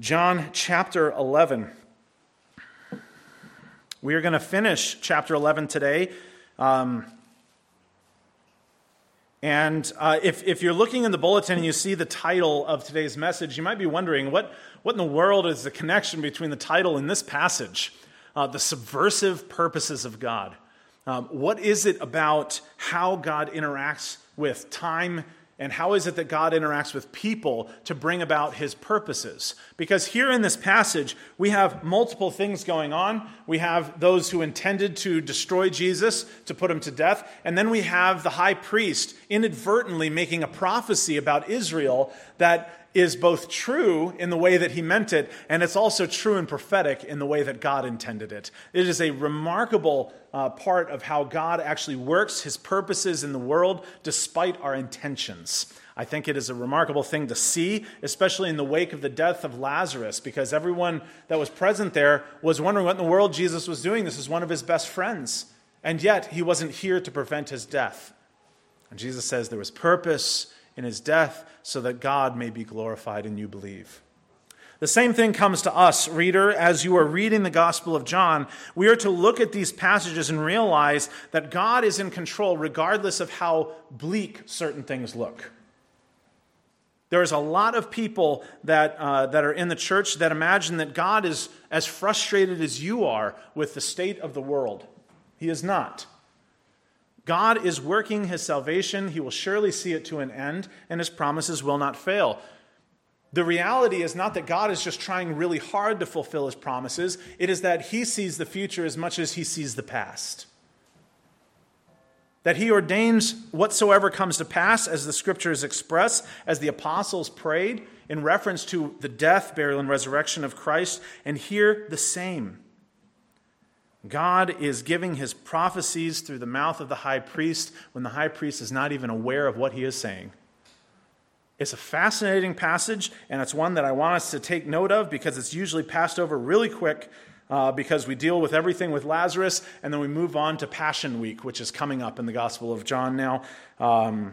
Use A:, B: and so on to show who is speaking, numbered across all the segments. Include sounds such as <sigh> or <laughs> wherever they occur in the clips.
A: John chapter 11. We are going to finish chapter 11 today. Um, and uh, if, if you're looking in the bulletin and you see the title of today's message, you might be wondering what, what in the world is the connection between the title and this passage? Uh, the subversive purposes of God. Um, what is it about how God interacts with time and how is it that God interacts with people to bring about his purposes? Because here in this passage, we have multiple things going on. We have those who intended to destroy Jesus, to put him to death, and then we have the high priest inadvertently making a prophecy about Israel that is both true in the way that he meant it, and it's also true and prophetic in the way that God intended it. It is a remarkable uh, part of how God actually works his purposes in the world despite our intentions. I think it is a remarkable thing to see, especially in the wake of the death of Lazarus, because everyone that was present there was wondering what in the world Jesus was doing. This is one of his best friends. And yet, he wasn't here to prevent his death. And Jesus says there was purpose in his death so that God may be glorified and you believe. The same thing comes to us, reader, as you are reading the Gospel of John. We are to look at these passages and realize that God is in control regardless of how bleak certain things look. There's a lot of people that, uh, that are in the church that imagine that God is as frustrated as you are with the state of the world. He is not. God is working his salvation. He will surely see it to an end, and his promises will not fail. The reality is not that God is just trying really hard to fulfill his promises, it is that he sees the future as much as he sees the past. That he ordains whatsoever comes to pass, as the scriptures express, as the apostles prayed in reference to the death, burial, and resurrection of Christ, and here the same. God is giving his prophecies through the mouth of the high priest when the high priest is not even aware of what he is saying. It's a fascinating passage, and it's one that I want us to take note of because it's usually passed over really quick uh, because we deal with everything with Lazarus, and then we move on to Passion Week, which is coming up in the Gospel of John now. Um,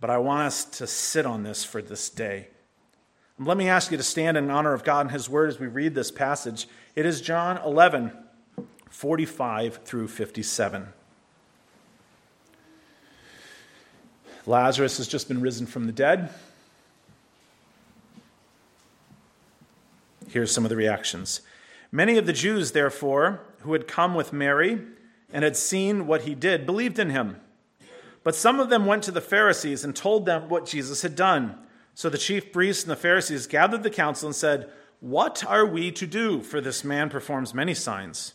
A: but I want us to sit on this for this day. Let me ask you to stand in honor of God and His Word as we read this passage. It is John 11, 45 through 57. Lazarus has just been risen from the dead. Here's some of the reactions. Many of the Jews, therefore, who had come with Mary and had seen what he did, believed in him. But some of them went to the Pharisees and told them what Jesus had done. So the chief priests and the Pharisees gathered the council and said, What are we to do? For this man performs many signs.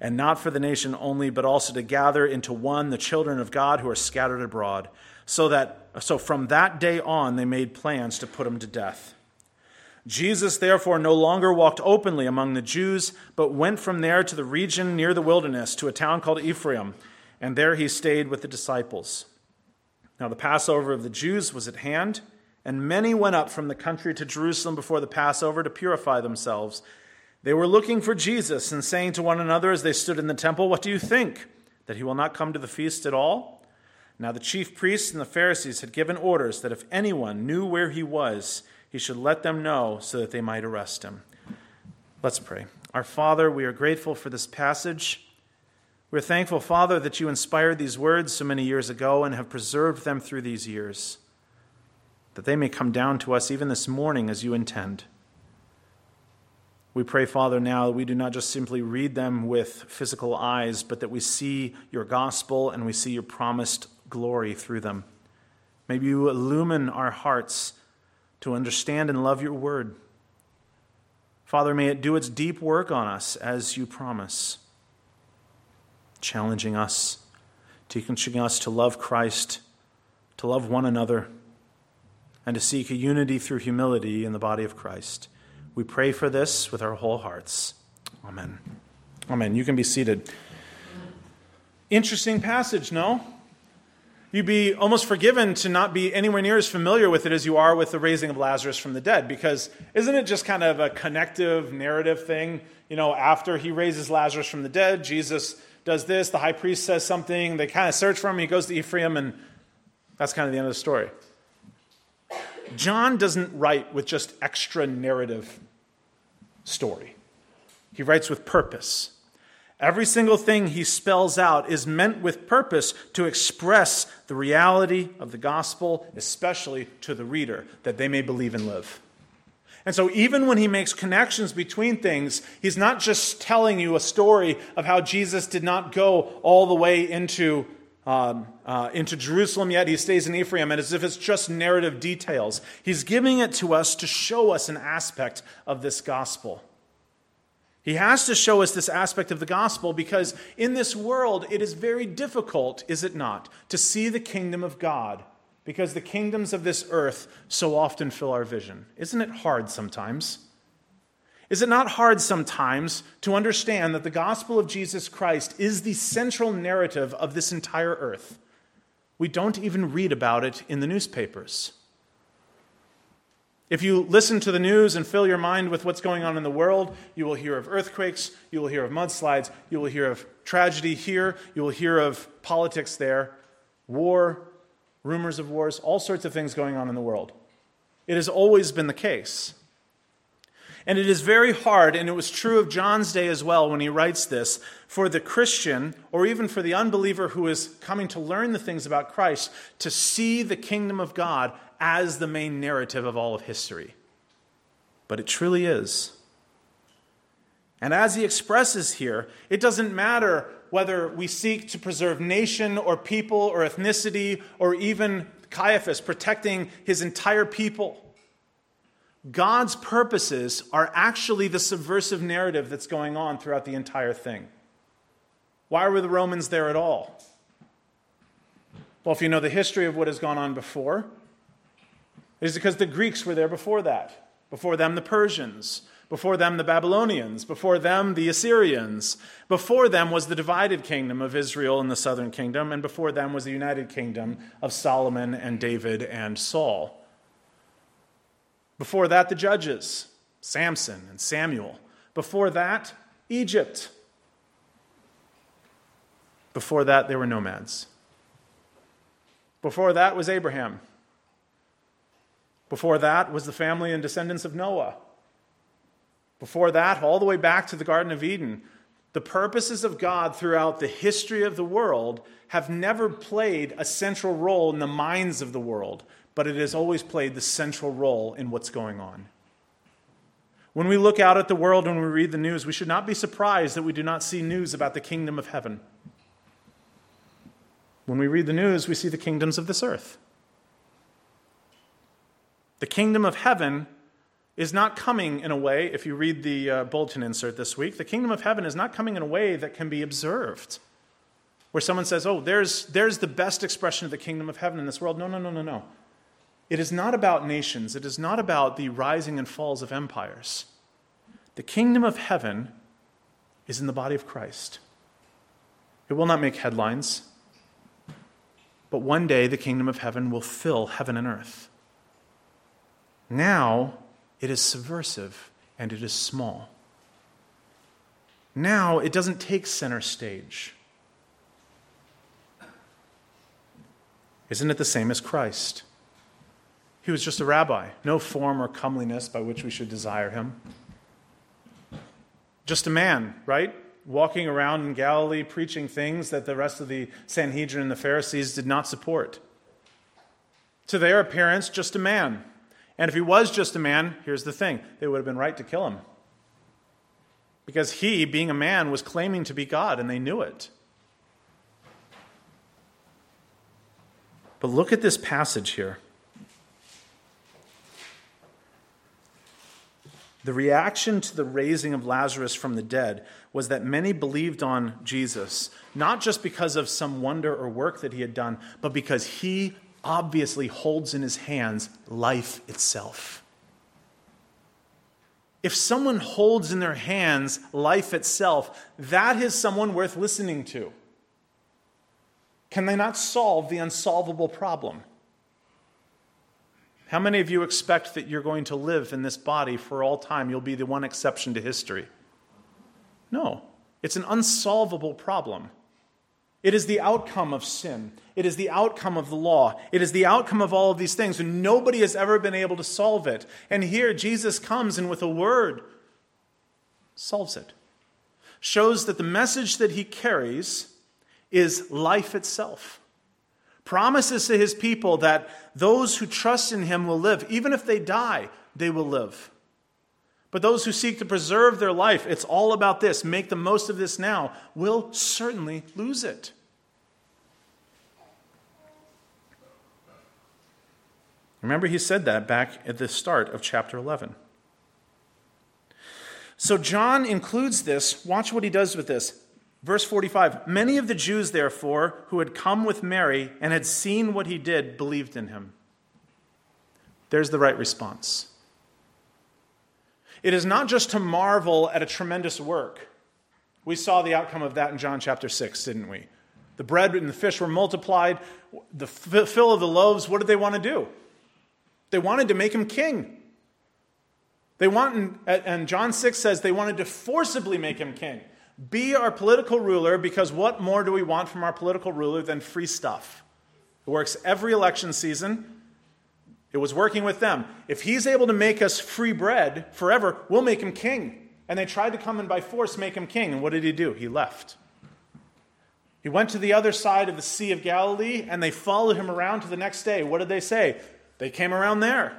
A: And not for the nation only, but also to gather into one the children of God who are scattered abroad. So that so from that day on they made plans to put him to death. Jesus, therefore, no longer walked openly among the Jews, but went from there to the region near the wilderness, to a town called Ephraim, and there he stayed with the disciples. Now, the Passover of the Jews was at hand, and many went up from the country to Jerusalem before the Passover to purify themselves. They were looking for Jesus and saying to one another as they stood in the temple, What do you think? That he will not come to the feast at all? Now, the chief priests and the Pharisees had given orders that if anyone knew where he was, he should let them know so that they might arrest him. Let's pray. Our Father, we are grateful for this passage. We're thankful, Father, that you inspired these words so many years ago and have preserved them through these years, that they may come down to us even this morning as you intend. We pray, Father, now that we do not just simply read them with physical eyes, but that we see your gospel and we see your promised glory through them. Maybe you illumine our hearts to understand and love your word. Father, may it do its deep work on us as you promise, challenging us, teaching us to love Christ, to love one another, and to seek a unity through humility in the body of Christ. We pray for this with our whole hearts. Amen. Amen. You can be seated. Interesting passage, no? You'd be almost forgiven to not be anywhere near as familiar with it as you are with the raising of Lazarus from the dead, because isn't it just kind of a connective narrative thing? You know, after he raises Lazarus from the dead, Jesus does this, the high priest says something, they kind of search for him, he goes to Ephraim, and that's kind of the end of the story. John doesn't write with just extra narrative story, he writes with purpose. Every single thing he spells out is meant with purpose to express the reality of the gospel, especially to the reader, that they may believe and live. And so, even when he makes connections between things, he's not just telling you a story of how Jesus did not go all the way into um, uh, into Jerusalem yet. He stays in Ephraim, and as if it's just narrative details. He's giving it to us to show us an aspect of this gospel. He has to show us this aspect of the gospel because in this world it is very difficult, is it not, to see the kingdom of God because the kingdoms of this earth so often fill our vision. Isn't it hard sometimes? Is it not hard sometimes to understand that the gospel of Jesus Christ is the central narrative of this entire earth? We don't even read about it in the newspapers. If you listen to the news and fill your mind with what's going on in the world, you will hear of earthquakes, you will hear of mudslides, you will hear of tragedy here, you will hear of politics there, war, rumors of wars, all sorts of things going on in the world. It has always been the case. And it is very hard, and it was true of John's day as well when he writes this, for the Christian, or even for the unbeliever who is coming to learn the things about Christ, to see the kingdom of God as the main narrative of all of history. But it truly is. And as he expresses here, it doesn't matter whether we seek to preserve nation or people or ethnicity or even Caiaphas protecting his entire people. God's purposes are actually the subversive narrative that's going on throughout the entire thing. Why were the Romans there at all? Well, if you know the history of what has gone on before, it is because the Greeks were there before that. Before them, the Persians. Before them, the Babylonians. Before them, the Assyrians. Before them was the divided kingdom of Israel and the southern kingdom. And before them was the united kingdom of Solomon and David and Saul. Before that, the judges, Samson and Samuel. Before that, Egypt. Before that, there were nomads. Before that was Abraham. Before that was the family and descendants of Noah. Before that, all the way back to the Garden of Eden, the purposes of God throughout the history of the world have never played a central role in the minds of the world, but it has always played the central role in what's going on. When we look out at the world and we read the news, we should not be surprised that we do not see news about the kingdom of heaven. When we read the news, we see the kingdoms of this earth. The kingdom of heaven is not coming in a way, if you read the uh, bulletin insert this week, the kingdom of heaven is not coming in a way that can be observed. Where someone says, oh, there's, there's the best expression of the kingdom of heaven in this world. No, no, no, no, no. It is not about nations, it is not about the rising and falls of empires. The kingdom of heaven is in the body of Christ. It will not make headlines, but one day the kingdom of heaven will fill heaven and earth. Now it is subversive and it is small. Now it doesn't take center stage. Isn't it the same as Christ? He was just a rabbi, no form or comeliness by which we should desire him. Just a man, right? Walking around in Galilee preaching things that the rest of the Sanhedrin and the Pharisees did not support. To their appearance, just a man. And if he was just a man, here's the thing they would have been right to kill him. Because he, being a man, was claiming to be God, and they knew it. But look at this passage here. The reaction to the raising of Lazarus from the dead was that many believed on Jesus, not just because of some wonder or work that he had done, but because he obviously holds in his hands life itself. If someone holds in their hands life itself, that is someone worth listening to. Can they not solve the unsolvable problem? How many of you expect that you're going to live in this body for all time? You'll be the one exception to history. No, it's an unsolvable problem. It is the outcome of sin. It is the outcome of the law. It is the outcome of all of these things, and nobody has ever been able to solve it. And here Jesus comes and with a word solves it. Shows that the message that he carries is life itself. Promises to his people that those who trust in him will live. Even if they die, they will live. But those who seek to preserve their life, it's all about this, make the most of this now, will certainly lose it. Remember, he said that back at the start of chapter 11. So John includes this. Watch what he does with this. Verse 45 Many of the Jews, therefore, who had come with Mary and had seen what he did, believed in him. There's the right response. It is not just to marvel at a tremendous work. We saw the outcome of that in John chapter 6, didn't we? The bread and the fish were multiplied. The fill of the loaves, what did they want to do? They wanted to make him king. They want, and John 6 says they wanted to forcibly make him king. Be our political ruler because what more do we want from our political ruler than free stuff? It works every election season. It was working with them. If he's able to make us free bread forever, we'll make him king. And they tried to come and by force make him king. And what did he do? He left. He went to the other side of the Sea of Galilee and they followed him around to the next day. What did they say? They came around there.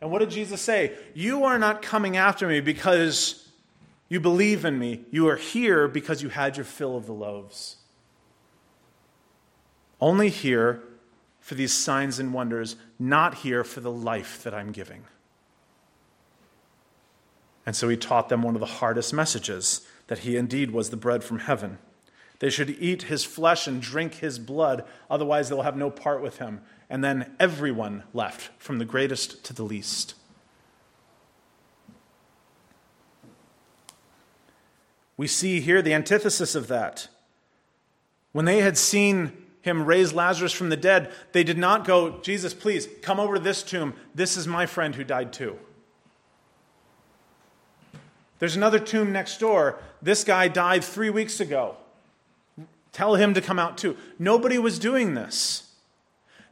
A: And what did Jesus say? You are not coming after me because you believe in me. You are here because you had your fill of the loaves. Only here for these signs and wonders, not here for the life that I'm giving. And so he taught them one of the hardest messages that he indeed was the bread from heaven. They should eat his flesh and drink his blood, otherwise, they'll have no part with him. And then everyone left, from the greatest to the least. We see here the antithesis of that. When they had seen him raise Lazarus from the dead, they did not go, Jesus, please come over to this tomb. This is my friend who died too. There's another tomb next door. This guy died three weeks ago. Tell him to come out too. Nobody was doing this.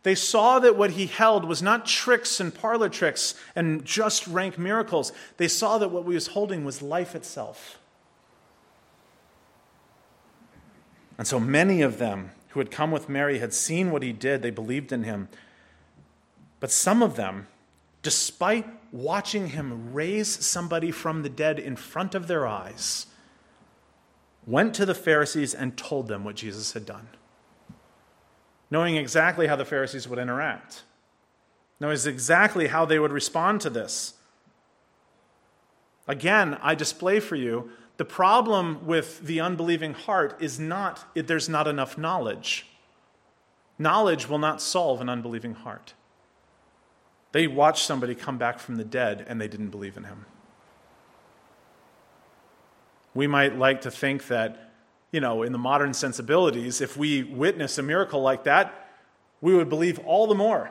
A: They saw that what he held was not tricks and parlor tricks and just rank miracles. They saw that what he was holding was life itself. And so many of them who had come with Mary had seen what he did, they believed in him. But some of them, despite watching him raise somebody from the dead in front of their eyes, went to the Pharisees and told them what Jesus had done, knowing exactly how the Pharisees would interact, knowing exactly how they would respond to this. Again, I display for you the problem with the unbelieving heart is not there's not enough knowledge. Knowledge will not solve an unbelieving heart. They watched somebody come back from the dead and they didn't believe in him. We might like to think that, you know, in the modern sensibilities, if we witness a miracle like that, we would believe all the more.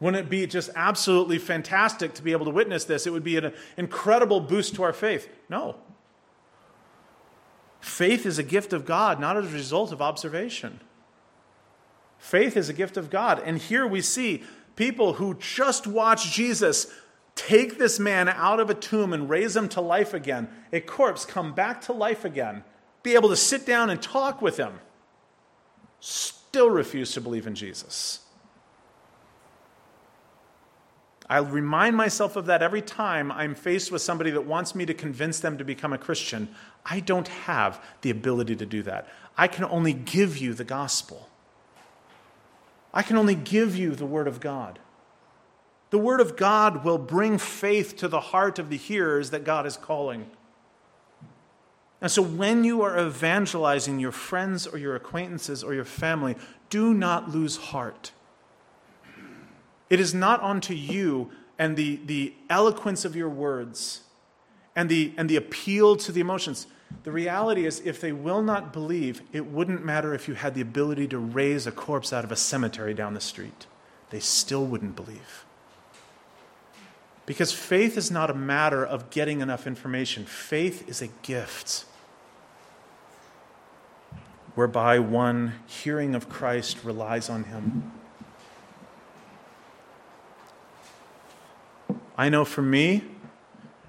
A: Wouldn't it be just absolutely fantastic to be able to witness this? It would be an incredible boost to our faith. No. Faith is a gift of God, not as a result of observation. Faith is a gift of God. And here we see people who just watched Jesus take this man out of a tomb and raise him to life again, a corpse come back to life again, be able to sit down and talk with him, still refuse to believe in Jesus. I remind myself of that every time I'm faced with somebody that wants me to convince them to become a Christian. I don't have the ability to do that. I can only give you the gospel. I can only give you the Word of God. The Word of God will bring faith to the heart of the hearers that God is calling. And so, when you are evangelizing your friends or your acquaintances or your family, do not lose heart. It is not unto you and the, the eloquence of your words and the, and the appeal to the emotions. The reality is, if they will not believe, it wouldn't matter if you had the ability to raise a corpse out of a cemetery down the street. They still wouldn't believe. Because faith is not a matter of getting enough information, faith is a gift whereby one hearing of Christ relies on him. I know for me,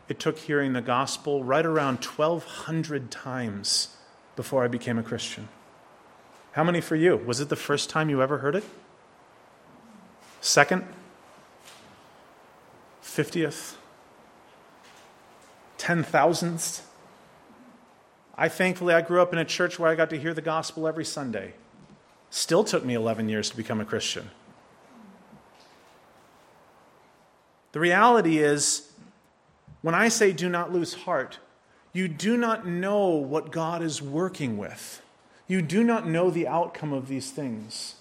A: it took hearing the gospel right around 1,200 times before I became a Christian. How many for you? Was it the first time you ever heard it? Second? 50th? 10,000th? I thankfully I grew up in a church where I got to hear the gospel every Sunday. Still took me 11 years to become a Christian. The reality is, when I say do not lose heart, you do not know what God is working with. You do not know the outcome of these things.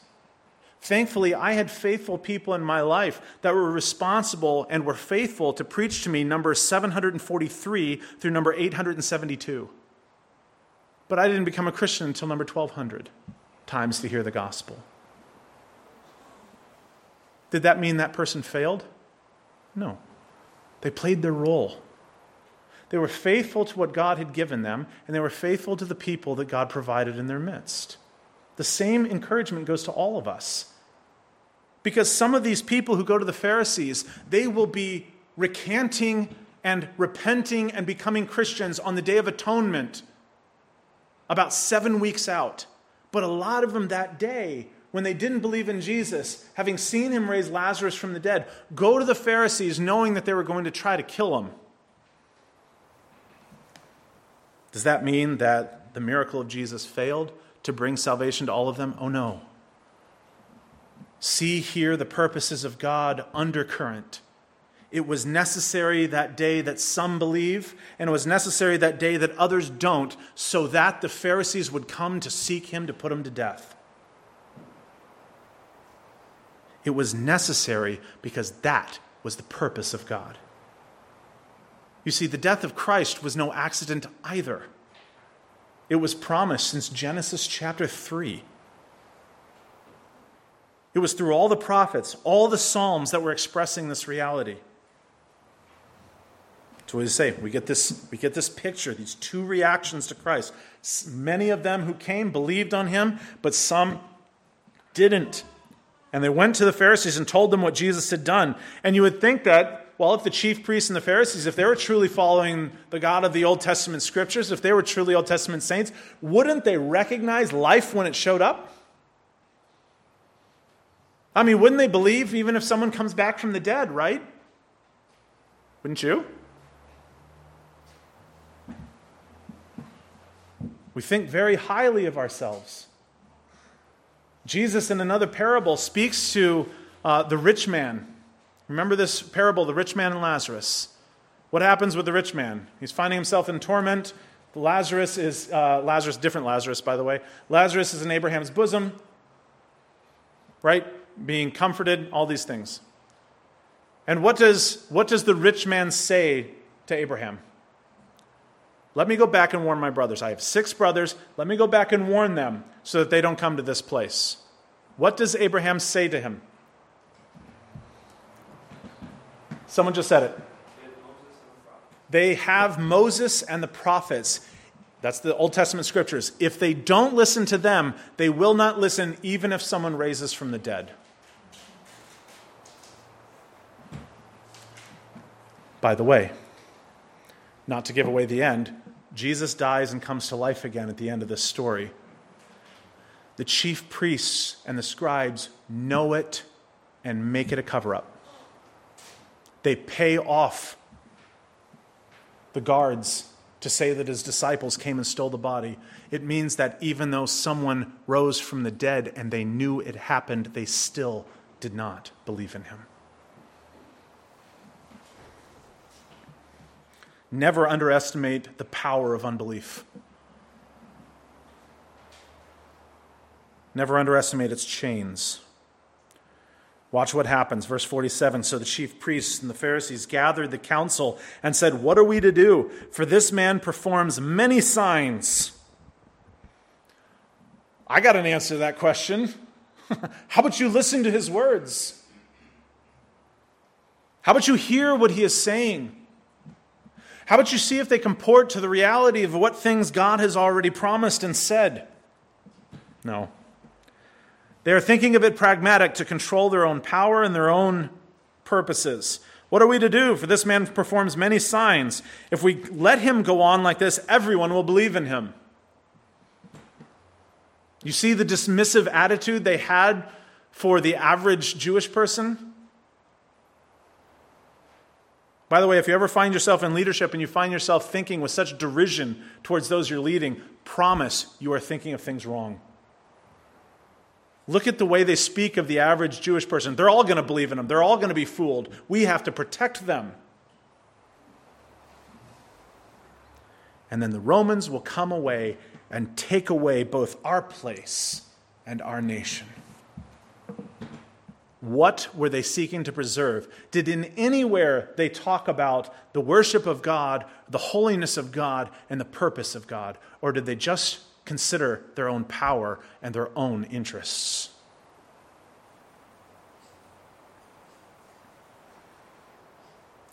A: Thankfully, I had faithful people in my life that were responsible and were faithful to preach to me number 743 through number 872. But I didn't become a Christian until number 1200 times to hear the gospel. Did that mean that person failed? No. They played their role. They were faithful to what God had given them, and they were faithful to the people that God provided in their midst. The same encouragement goes to all of us. Because some of these people who go to the Pharisees, they will be recanting and repenting and becoming Christians on the Day of Atonement about seven weeks out. But a lot of them that day when they didn't believe in Jesus, having seen him raise Lazarus from the dead, go to the Pharisees knowing that they were going to try to kill him. Does that mean that the miracle of Jesus failed to bring salvation to all of them? Oh no. See here the purposes of God undercurrent. It was necessary that day that some believe, and it was necessary that day that others don't, so that the Pharisees would come to seek him to put him to death. It was necessary because that was the purpose of God. You see, the death of Christ was no accident either. It was promised since Genesis chapter 3. It was through all the prophets, all the Psalms that were expressing this reality. So does say? We get this, we get this picture, these two reactions to Christ. Many of them who came believed on him, but some didn't. And they went to the Pharisees and told them what Jesus had done. And you would think that, well, if the chief priests and the Pharisees, if they were truly following the God of the Old Testament scriptures, if they were truly Old Testament saints, wouldn't they recognize life when it showed up? I mean, wouldn't they believe even if someone comes back from the dead, right? Wouldn't you? We think very highly of ourselves. Jesus, in another parable, speaks to uh, the rich man. Remember this parable, the rich man and Lazarus. What happens with the rich man? He's finding himself in torment. Lazarus is, uh, Lazarus, different Lazarus, by the way. Lazarus is in Abraham's bosom, right? Being comforted, all these things. And what does, what does the rich man say to Abraham? Let me go back and warn my brothers. I have six brothers. Let me go back and warn them so that they don't come to this place. What does Abraham say to him? Someone just said it. They have Moses and the prophets. That's the Old Testament scriptures. If they don't listen to them, they will not listen even if someone raises from the dead. By the way, not to give away the end, Jesus dies and comes to life again at the end of this story. The chief priests and the scribes know it and make it a cover up. They pay off the guards to say that his disciples came and stole the body. It means that even though someone rose from the dead and they knew it happened, they still did not believe in him. Never underestimate the power of unbelief. Never underestimate its chains. Watch what happens. Verse 47 So the chief priests and the Pharisees gathered the council and said, What are we to do? For this man performs many signs. I got an answer to that question. <laughs> How about you listen to his words? How about you hear what he is saying? How about you see if they comport to the reality of what things God has already promised and said? No. They are thinking of it pragmatic to control their own power and their own purposes. What are we to do? For this man performs many signs. If we let him go on like this, everyone will believe in him. You see the dismissive attitude they had for the average Jewish person? By the way, if you ever find yourself in leadership and you find yourself thinking with such derision towards those you're leading, promise you are thinking of things wrong. Look at the way they speak of the average Jewish person. They're all going to believe in them, they're all going to be fooled. We have to protect them. And then the Romans will come away and take away both our place and our nation. What were they seeking to preserve? Did in anywhere they talk about the worship of God, the holiness of God, and the purpose of God? Or did they just consider their own power and their own interests.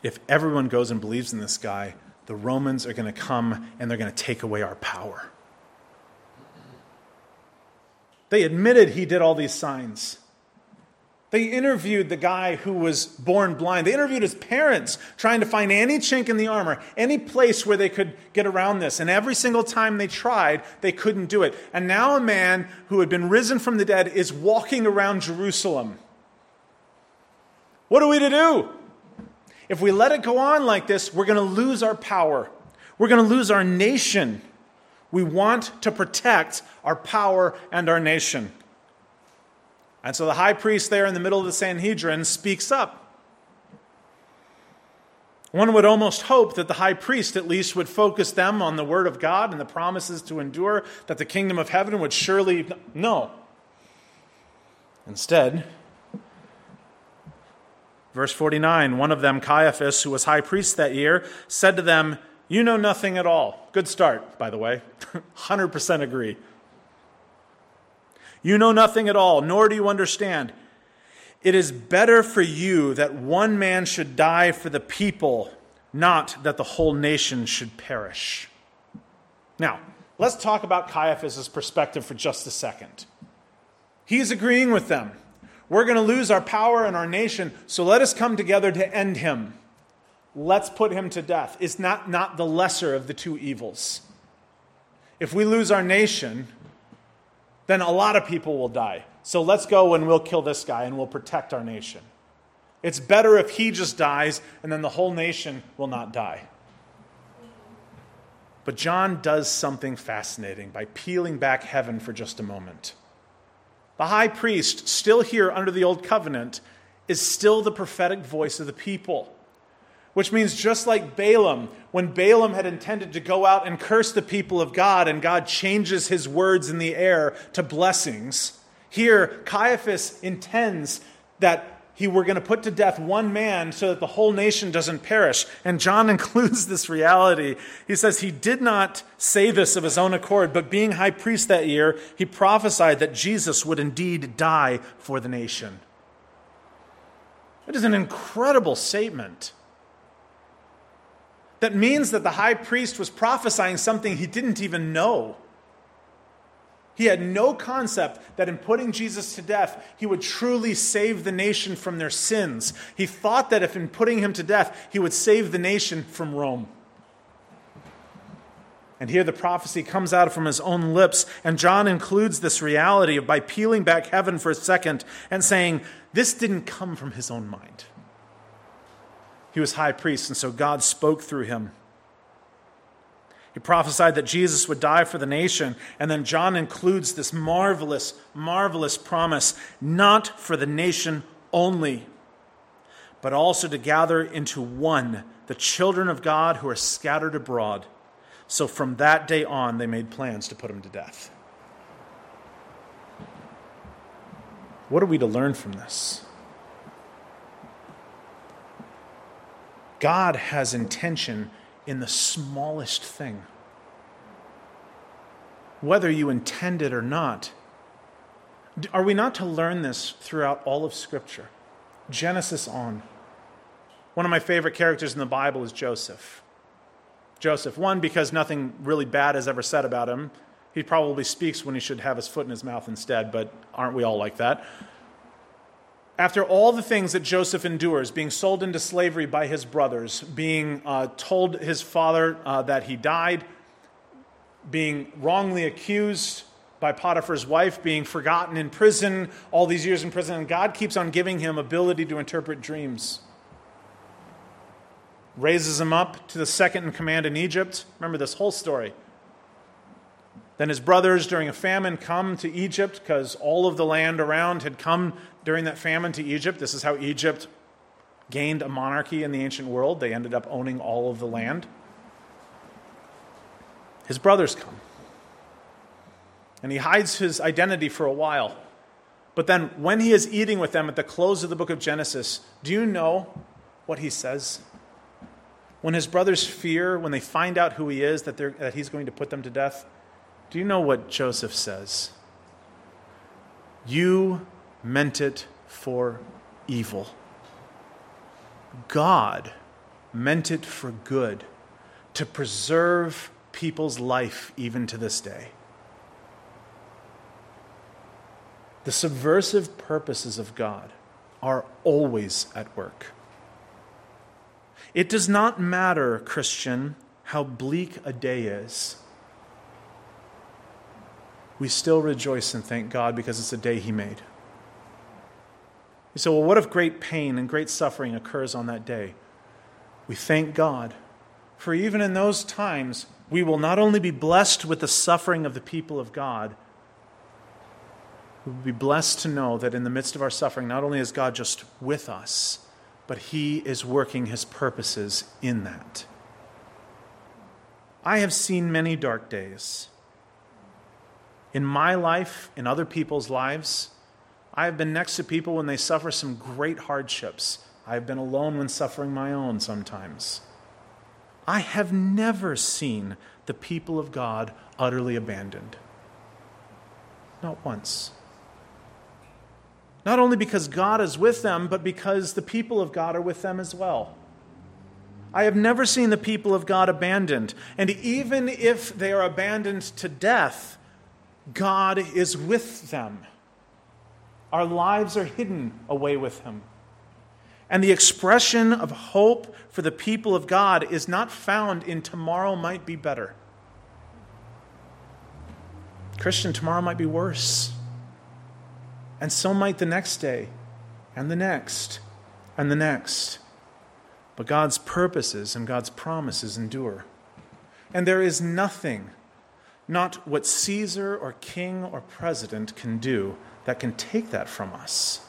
A: If everyone goes and believes in this guy, the Romans are going to come and they're going to take away our power. They admitted he did all these signs. They interviewed the guy who was born blind. They interviewed his parents, trying to find any chink in the armor, any place where they could get around this. And every single time they tried, they couldn't do it. And now a man who had been risen from the dead is walking around Jerusalem. What are we to do? If we let it go on like this, we're going to lose our power. We're going to lose our nation. We want to protect our power and our nation. And so the high priest there in the middle of the Sanhedrin speaks up. One would almost hope that the high priest at least would focus them on the word of God and the promises to endure, that the kingdom of heaven would surely. No. Instead, verse 49 one of them, Caiaphas, who was high priest that year, said to them, You know nothing at all. Good start, by the way. <laughs> 100% agree. You know nothing at all, nor do you understand. It is better for you that one man should die for the people, not that the whole nation should perish. Now, let's talk about Caiaphas' perspective for just a second. He's agreeing with them. We're going to lose our power and our nation, so let us come together to end him. Let's put him to death. It's not, not the lesser of the two evils. If we lose our nation, then a lot of people will die. So let's go and we'll kill this guy and we'll protect our nation. It's better if he just dies and then the whole nation will not die. But John does something fascinating by peeling back heaven for just a moment. The high priest, still here under the old covenant, is still the prophetic voice of the people. Which means, just like Balaam, when Balaam had intended to go out and curse the people of God, and God changes his words in the air to blessings, here Caiaphas intends that he were going to put to death one man so that the whole nation doesn't perish. And John <laughs> includes this reality. He says he did not say this of his own accord, but being high priest that year, he prophesied that Jesus would indeed die for the nation. It is an incredible statement that means that the high priest was prophesying something he didn't even know. He had no concept that in putting Jesus to death, he would truly save the nation from their sins. He thought that if in putting him to death, he would save the nation from Rome. And here the prophecy comes out from his own lips, and John includes this reality by peeling back heaven for a second and saying, This didn't come from his own mind. He was high priest, and so God spoke through him. He prophesied that Jesus would die for the nation, and then John includes this marvelous, marvelous promise not for the nation only, but also to gather into one the children of God who are scattered abroad. So from that day on, they made plans to put him to death. What are we to learn from this? God has intention in the smallest thing. Whether you intend it or not. Are we not to learn this throughout all of Scripture? Genesis on. One of my favorite characters in the Bible is Joseph. Joseph, one, because nothing really bad is ever said about him. He probably speaks when he should have his foot in his mouth instead, but aren't we all like that? After all the things that Joseph endures, being sold into slavery by his brothers, being uh, told his father uh, that he died, being wrongly accused by Potiphar's wife, being forgotten in prison, all these years in prison, and God keeps on giving him ability to interpret dreams. Raises him up to the second in command in Egypt. Remember this whole story. Then his brothers, during a famine, come to Egypt because all of the land around had come during that famine to Egypt. This is how Egypt gained a monarchy in the ancient world. They ended up owning all of the land. His brothers come. And he hides his identity for a while. But then, when he is eating with them at the close of the book of Genesis, do you know what he says? When his brothers fear, when they find out who he is, that, that he's going to put them to death, do you know what Joseph says? You meant it for evil. God meant it for good, to preserve people's life even to this day. The subversive purposes of God are always at work. It does not matter, Christian, how bleak a day is we still rejoice and thank God because it's a day He made. You say, well, what if great pain and great suffering occurs on that day? We thank God. For even in those times, we will not only be blessed with the suffering of the people of God, we will be blessed to know that in the midst of our suffering, not only is God just with us, but He is working His purposes in that. I have seen many dark days in my life, in other people's lives, I have been next to people when they suffer some great hardships. I have been alone when suffering my own sometimes. I have never seen the people of God utterly abandoned. Not once. Not only because God is with them, but because the people of God are with them as well. I have never seen the people of God abandoned. And even if they are abandoned to death, God is with them. Our lives are hidden away with Him. And the expression of hope for the people of God is not found in tomorrow might be better. Christian, tomorrow might be worse. And so might the next day, and the next, and the next. But God's purposes and God's promises endure. And there is nothing not what Caesar or king or president can do that can take that from us.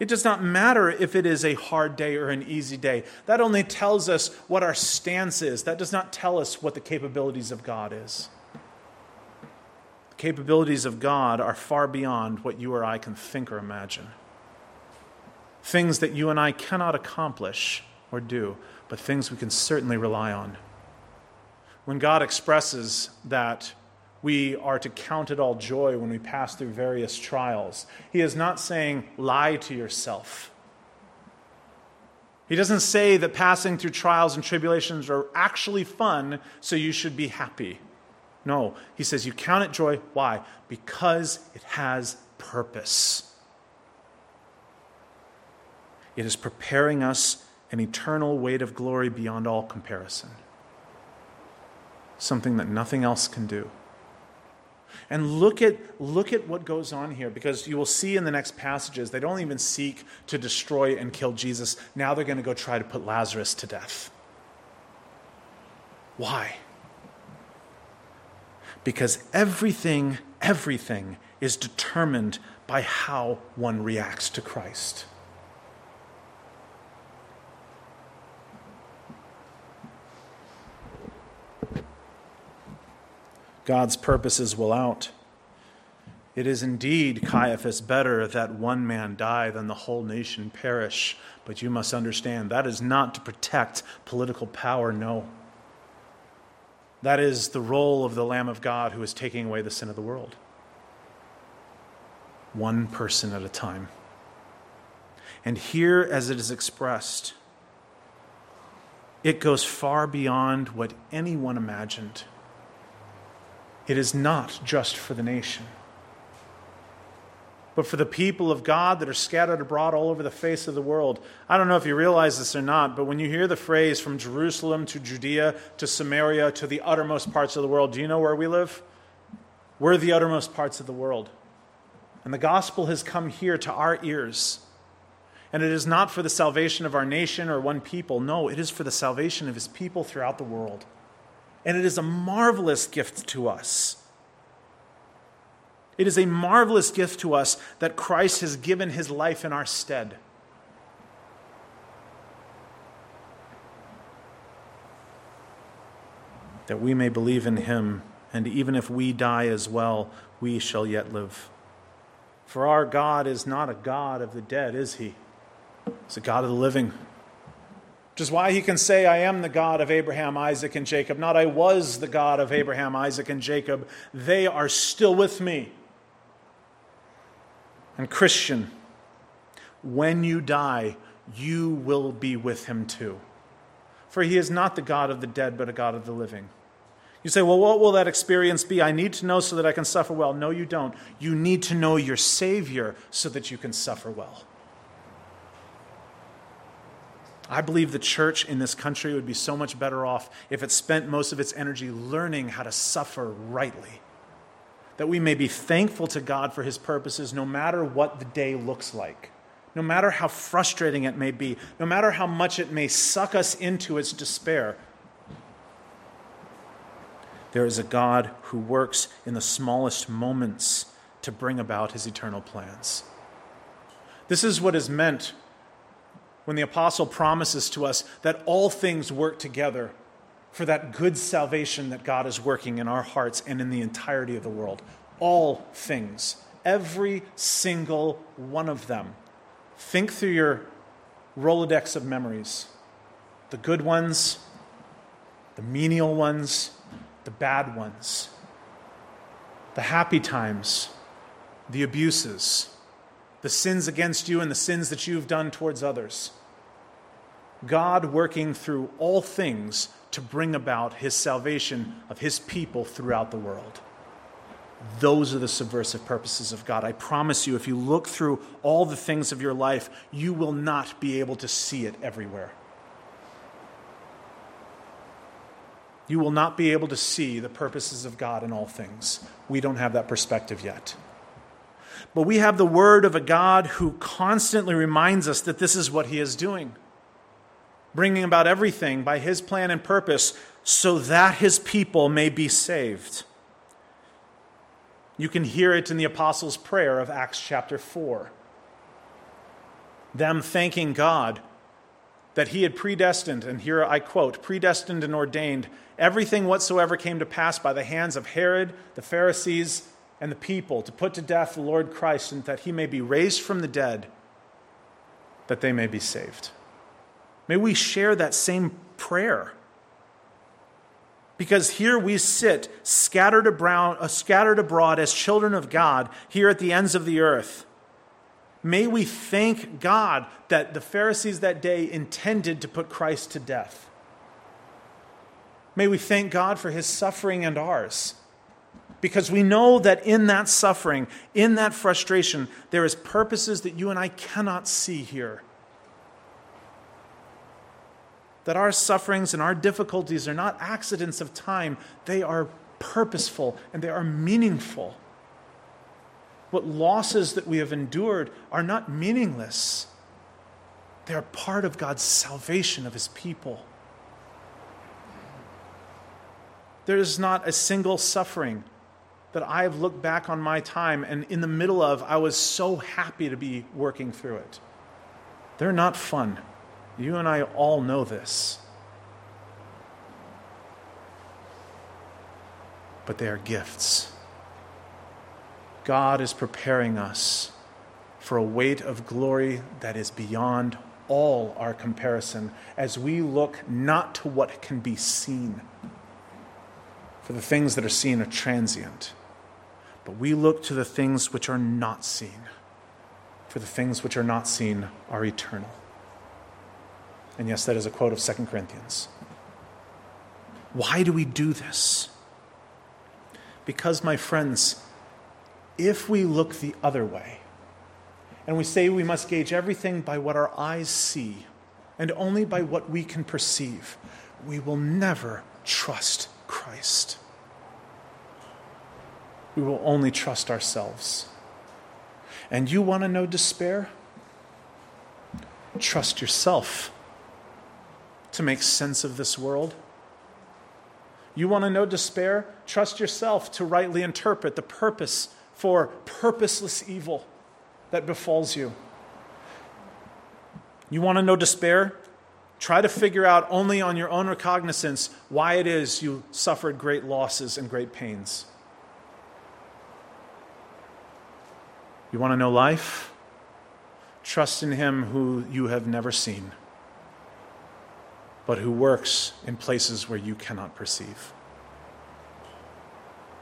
A: It does not matter if it is a hard day or an easy day. That only tells us what our stance is. That does not tell us what the capabilities of God is. The capabilities of God are far beyond what you or I can think or imagine. Things that you and I cannot accomplish or do, but things we can certainly rely on when God expresses that we are to count it all joy when we pass through various trials, He is not saying, lie to yourself. He doesn't say that passing through trials and tribulations are actually fun, so you should be happy. No, he says you count it joy. Why? Because it has purpose. It is preparing us an eternal weight of glory beyond all comparison something that nothing else can do. And look at, look at what goes on here, because you will see in the next passages, they don't even seek to destroy and kill Jesus. Now they're going to go try to put Lazarus to death. Why? Because everything, everything is determined by how one reacts to Christ. God's purposes will out. It is indeed, Caiaphas, better that one man die than the whole nation perish. But you must understand that is not to protect political power, no. That is the role of the Lamb of God who is taking away the sin of the world. One person at a time. And here, as it is expressed, it goes far beyond what anyone imagined. It is not just for the nation but for the people of God that are scattered abroad all over the face of the world. I don't know if you realize this or not, but when you hear the phrase from Jerusalem to Judea to Samaria to the uttermost parts of the world, do you know where we live? We're the uttermost parts of the world. And the gospel has come here to our ears. And it is not for the salvation of our nation or one people. No, it is for the salvation of his people throughout the world. And it is a marvelous gift to us. It is a marvelous gift to us that Christ has given his life in our stead. That we may believe in him, and even if we die as well, we shall yet live. For our God is not a God of the dead, is he? He's a God of the living. Which is why he can say, I am the God of Abraham, Isaac, and Jacob. Not I was the God of Abraham, Isaac, and Jacob. They are still with me. And, Christian, when you die, you will be with him too. For he is not the God of the dead, but a God of the living. You say, well, what will that experience be? I need to know so that I can suffer well. No, you don't. You need to know your Savior so that you can suffer well. I believe the church in this country would be so much better off if it spent most of its energy learning how to suffer rightly that we may be thankful to God for his purposes no matter what the day looks like, no matter how frustrating it may be, no matter how much it may suck us into its despair. There is a God who works in the smallest moments to bring about his eternal plans. This is what is meant when the apostle promises to us that all things work together for that good salvation that God is working in our hearts and in the entirety of the world. All things, every single one of them. Think through your Rolodex of memories the good ones, the menial ones, the bad ones, the happy times, the abuses, the sins against you, and the sins that you've done towards others. God working through all things to bring about his salvation of his people throughout the world. Those are the subversive purposes of God. I promise you, if you look through all the things of your life, you will not be able to see it everywhere. You will not be able to see the purposes of God in all things. We don't have that perspective yet. But we have the word of a God who constantly reminds us that this is what he is doing bringing about everything by his plan and purpose so that his people may be saved. You can hear it in the apostles' prayer of Acts chapter 4. Them thanking God that he had predestined, and here I quote, predestined and ordained everything whatsoever came to pass by the hands of Herod, the Pharisees, and the people to put to death the Lord Christ, and that he may be raised from the dead, that they may be saved. May we share that same prayer. Because here we sit scattered abroad, uh, scattered abroad as children of God here at the ends of the earth. May we thank God that the Pharisees that day intended to put Christ to death. May we thank God for his suffering and ours. Because we know that in that suffering, in that frustration, there is purposes that you and I cannot see here that our sufferings and our difficulties are not accidents of time, they are purposeful and they are meaningful. What losses that we have endured are not meaningless, they are part of God's salvation of his people. There is not a single suffering that I have looked back on my time and in the middle of, I was so happy to be working through it. They're not fun. You and I all know this. But they are gifts. God is preparing us for a weight of glory that is beyond all our comparison as we look not to what can be seen, for the things that are seen are transient, but we look to the things which are not seen, for the things which are not seen are eternal. And yes, that is a quote of 2 Corinthians. Why do we do this? Because, my friends, if we look the other way and we say we must gauge everything by what our eyes see and only by what we can perceive, we will never trust Christ. We will only trust ourselves. And you want to know despair? Trust yourself to make sense of this world. You want to know despair? Trust yourself to rightly interpret the purpose for purposeless evil that befalls you. You want to know despair? Try to figure out only on your own recognizance why it is you suffered great losses and great pains. You want to know life? Trust in Him who you have never seen, but who works in places where you cannot perceive.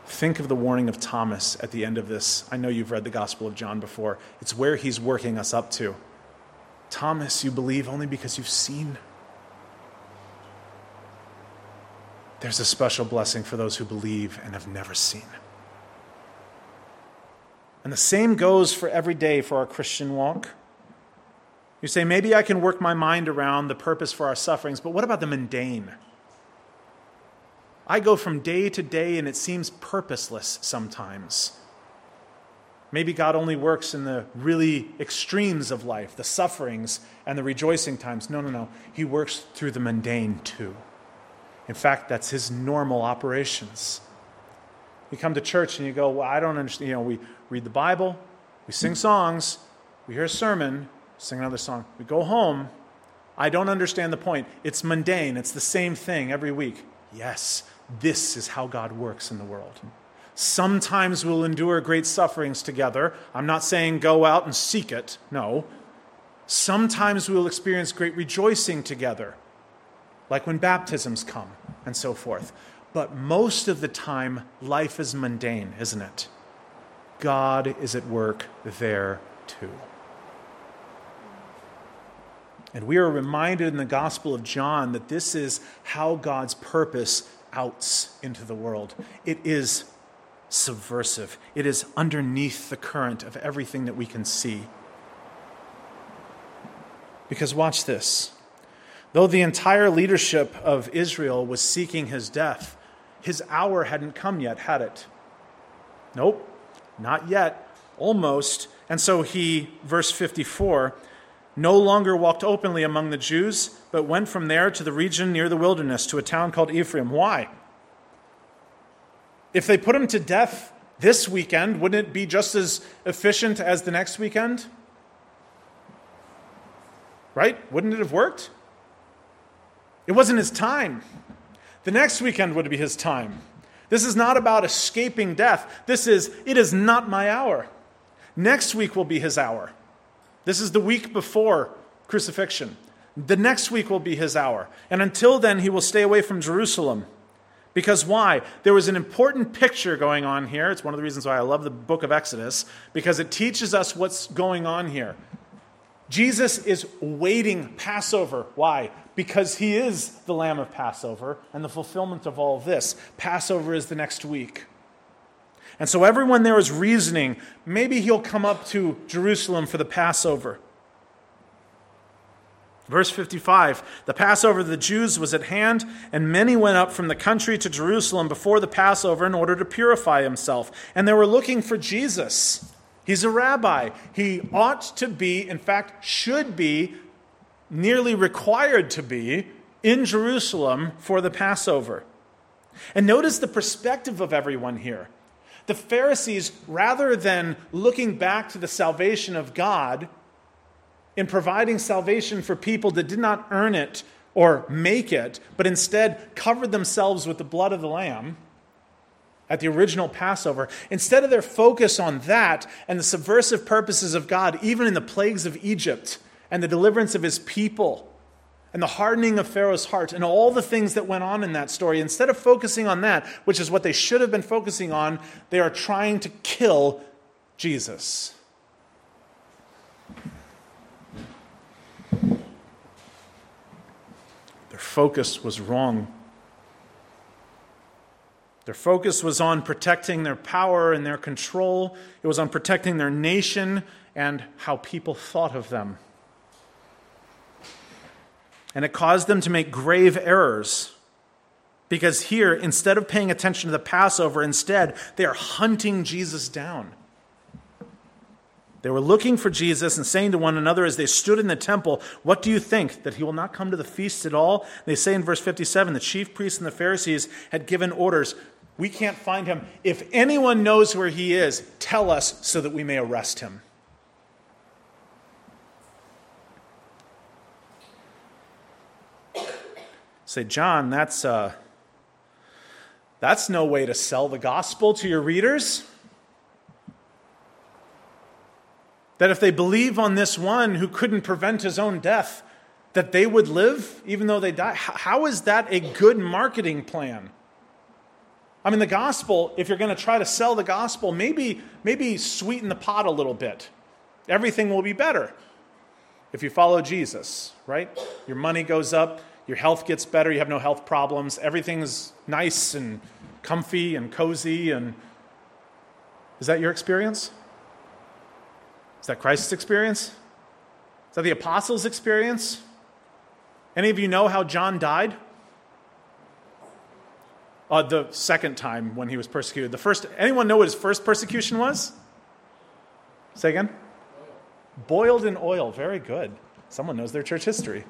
A: Think of the warning of Thomas at the end of this. I know you've read the Gospel of John before. It's where he's working us up to. Thomas, you believe only because you've seen. There's a special blessing for those who believe and have never seen. And the same goes for every day for our Christian walk. You say, maybe I can work my mind around the purpose for our sufferings, but what about the mundane? I go from day to day and it seems purposeless sometimes. Maybe God only works in the really extremes of life, the sufferings and the rejoicing times. No, no, no. He works through the mundane too. In fact, that's his normal operations. You come to church and you go, Well, I don't understand. You know, we read the Bible, we sing songs, we hear a sermon, sing another song. We go home. I don't understand the point. It's mundane, it's the same thing every week. Yes, this is how God works in the world. Sometimes we'll endure great sufferings together. I'm not saying go out and seek it, no. Sometimes we'll experience great rejoicing together, like when baptisms come and so forth. But most of the time, life is mundane, isn't it? God is at work there too. And we are reminded in the Gospel of John that this is how God's purpose outs into the world. It is subversive, it is underneath the current of everything that we can see. Because watch this. Though the entire leadership of Israel was seeking his death, his hour hadn't come yet, had it? Nope, not yet, almost. And so he, verse 54, no longer walked openly among the Jews, but went from there to the region near the wilderness, to a town called Ephraim. Why? If they put him to death this weekend, wouldn't it be just as efficient as the next weekend? Right? Wouldn't it have worked? It wasn't his time. The next weekend would be his time. This is not about escaping death. This is, it is not my hour. Next week will be his hour. This is the week before crucifixion. The next week will be his hour. And until then, he will stay away from Jerusalem. Because why? There was an important picture going on here. It's one of the reasons why I love the book of Exodus, because it teaches us what's going on here. Jesus is waiting Passover. Why? Because he is the Lamb of Passover and the fulfillment of all this. Passover is the next week. And so everyone there is reasoning maybe he'll come up to Jerusalem for the Passover. Verse 55 The Passover of the Jews was at hand, and many went up from the country to Jerusalem before the Passover in order to purify himself. And they were looking for Jesus. He's a rabbi. He ought to be, in fact, should be, nearly required to be, in Jerusalem for the Passover. And notice the perspective of everyone here. The Pharisees, rather than looking back to the salvation of God in providing salvation for people that did not earn it or make it, but instead covered themselves with the blood of the Lamb, at the original Passover, instead of their focus on that and the subversive purposes of God, even in the plagues of Egypt and the deliverance of his people and the hardening of Pharaoh's heart and all the things that went on in that story, instead of focusing on that, which is what they should have been focusing on, they are trying to kill Jesus. Their focus was wrong. Their focus was on protecting their power and their control. It was on protecting their nation and how people thought of them. And it caused them to make grave errors. Because here, instead of paying attention to the Passover, instead, they are hunting Jesus down. They were looking for Jesus and saying to one another as they stood in the temple, What do you think? That he will not come to the feast at all? They say in verse 57 the chief priests and the Pharisees had given orders we can't find him. If anyone knows where he is, tell us so that we may arrest him. Say, John, that's, uh, that's no way to sell the gospel to your readers. That if they believe on this one who couldn't prevent his own death, that they would live even though they die. How is that a good marketing plan? I mean, the gospel, if you're going to try to sell the gospel, maybe, maybe sweeten the pot a little bit. Everything will be better if you follow Jesus, right? Your money goes up, your health gets better, you have no health problems, everything's nice and comfy and cozy. And is that your experience? Is that Christ's experience? Is that the apostles' experience? Any of you know how John died? Uh, the second time when he was persecuted. The first, anyone know what his first persecution was? Say again? Boiled in oil. Very good. Someone knows their church history.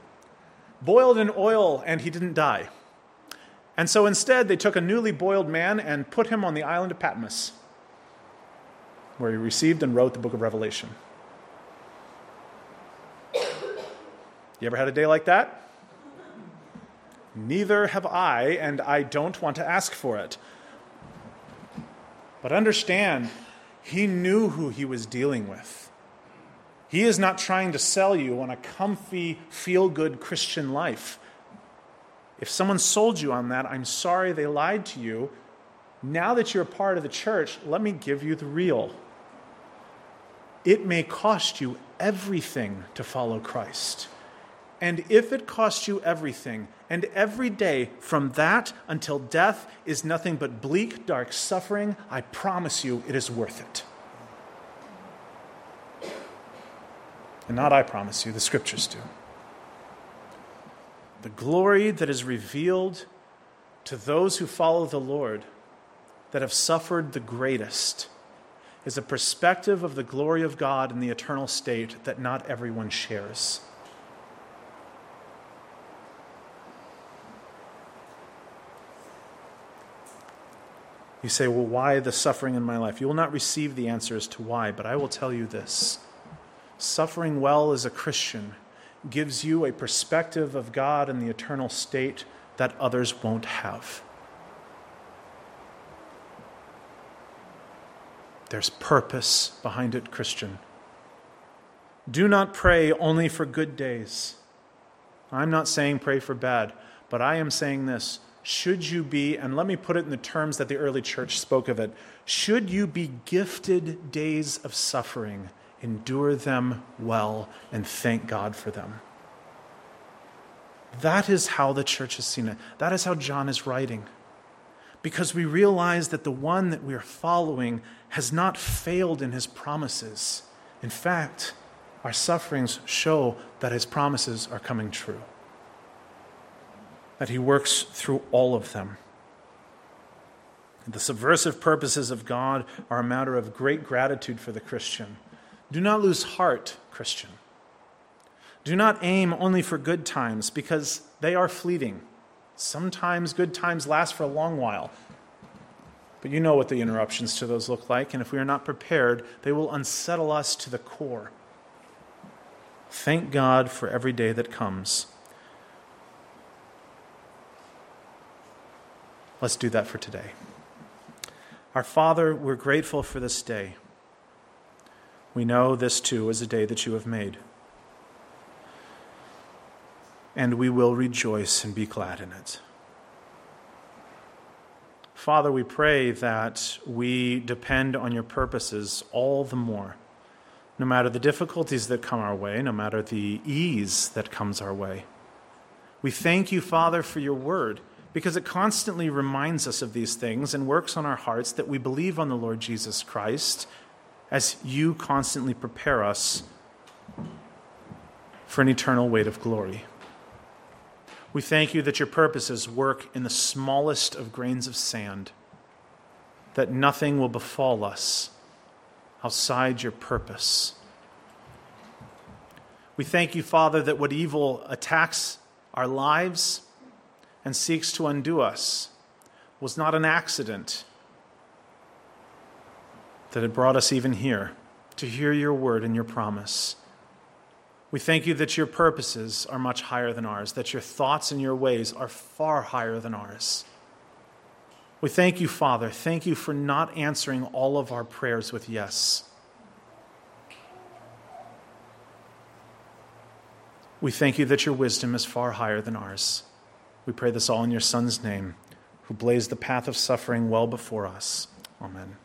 A: Boiled in oil, and he didn't die. And so instead, they took a newly boiled man and put him on the island of Patmos, where he received and wrote the book of Revelation. You ever had a day like that? Neither have I, and I don't want to ask for it. But understand, he knew who he was dealing with. He is not trying to sell you on a comfy, feel good Christian life. If someone sold you on that, I'm sorry they lied to you. Now that you're a part of the church, let me give you the real. It may cost you everything to follow Christ. And if it costs you everything, and every day from that until death is nothing but bleak, dark suffering, I promise you it is worth it. And not I promise you, the scriptures do. The glory that is revealed to those who follow the Lord, that have suffered the greatest, is a perspective of the glory of God in the eternal state that not everyone shares. You say, Well, why the suffering in my life? You will not receive the answer as to why, but I will tell you this. Suffering well as a Christian gives you a perspective of God and the eternal state that others won't have. There's purpose behind it, Christian. Do not pray only for good days. I'm not saying pray for bad, but I am saying this should you be, and let me put it in the terms that the early church spoke of it, should you be gifted days of suffering, endure them well and thank God for them. That is how the church has seen it. That is how John is writing. Because we realize that the one that we are following has not failed in his promises. In fact, our sufferings show that his promises are coming true that he works through all of them. The subversive purposes of God are a matter of great gratitude for the Christian. Do not lose heart, Christian. Do not aim only for good times because they are fleeting. Sometimes good times last for a long while. But you know what the interruptions to those look like, and if we are not prepared, they will unsettle us to the core. Thank God for every day that comes. Let's do that for today. Our Father, we're grateful for this day. We know this too is a day that you have made. And we will rejoice and be glad in it. Father, we pray that we depend on your purposes all the more, no matter the difficulties that come our way, no matter the ease that comes our way. We thank you, Father, for your word because it constantly reminds us of these things and works on our hearts that we believe on the Lord Jesus Christ as you constantly prepare us for an eternal weight of glory. We thank you that your purposes work in the smallest of grains of sand, that nothing will befall us outside your purpose. We thank you, Father, that what evil attacks our lives, and seeks to undo us was not an accident that had brought us even here to hear your word and your promise. We thank you that your purposes are much higher than ours, that your thoughts and your ways are far higher than ours. We thank you, Father. Thank you for not answering all of our prayers with yes. We thank you that your wisdom is far higher than ours. We pray this all in your Son's name, who blazed the path of suffering well before us. Amen.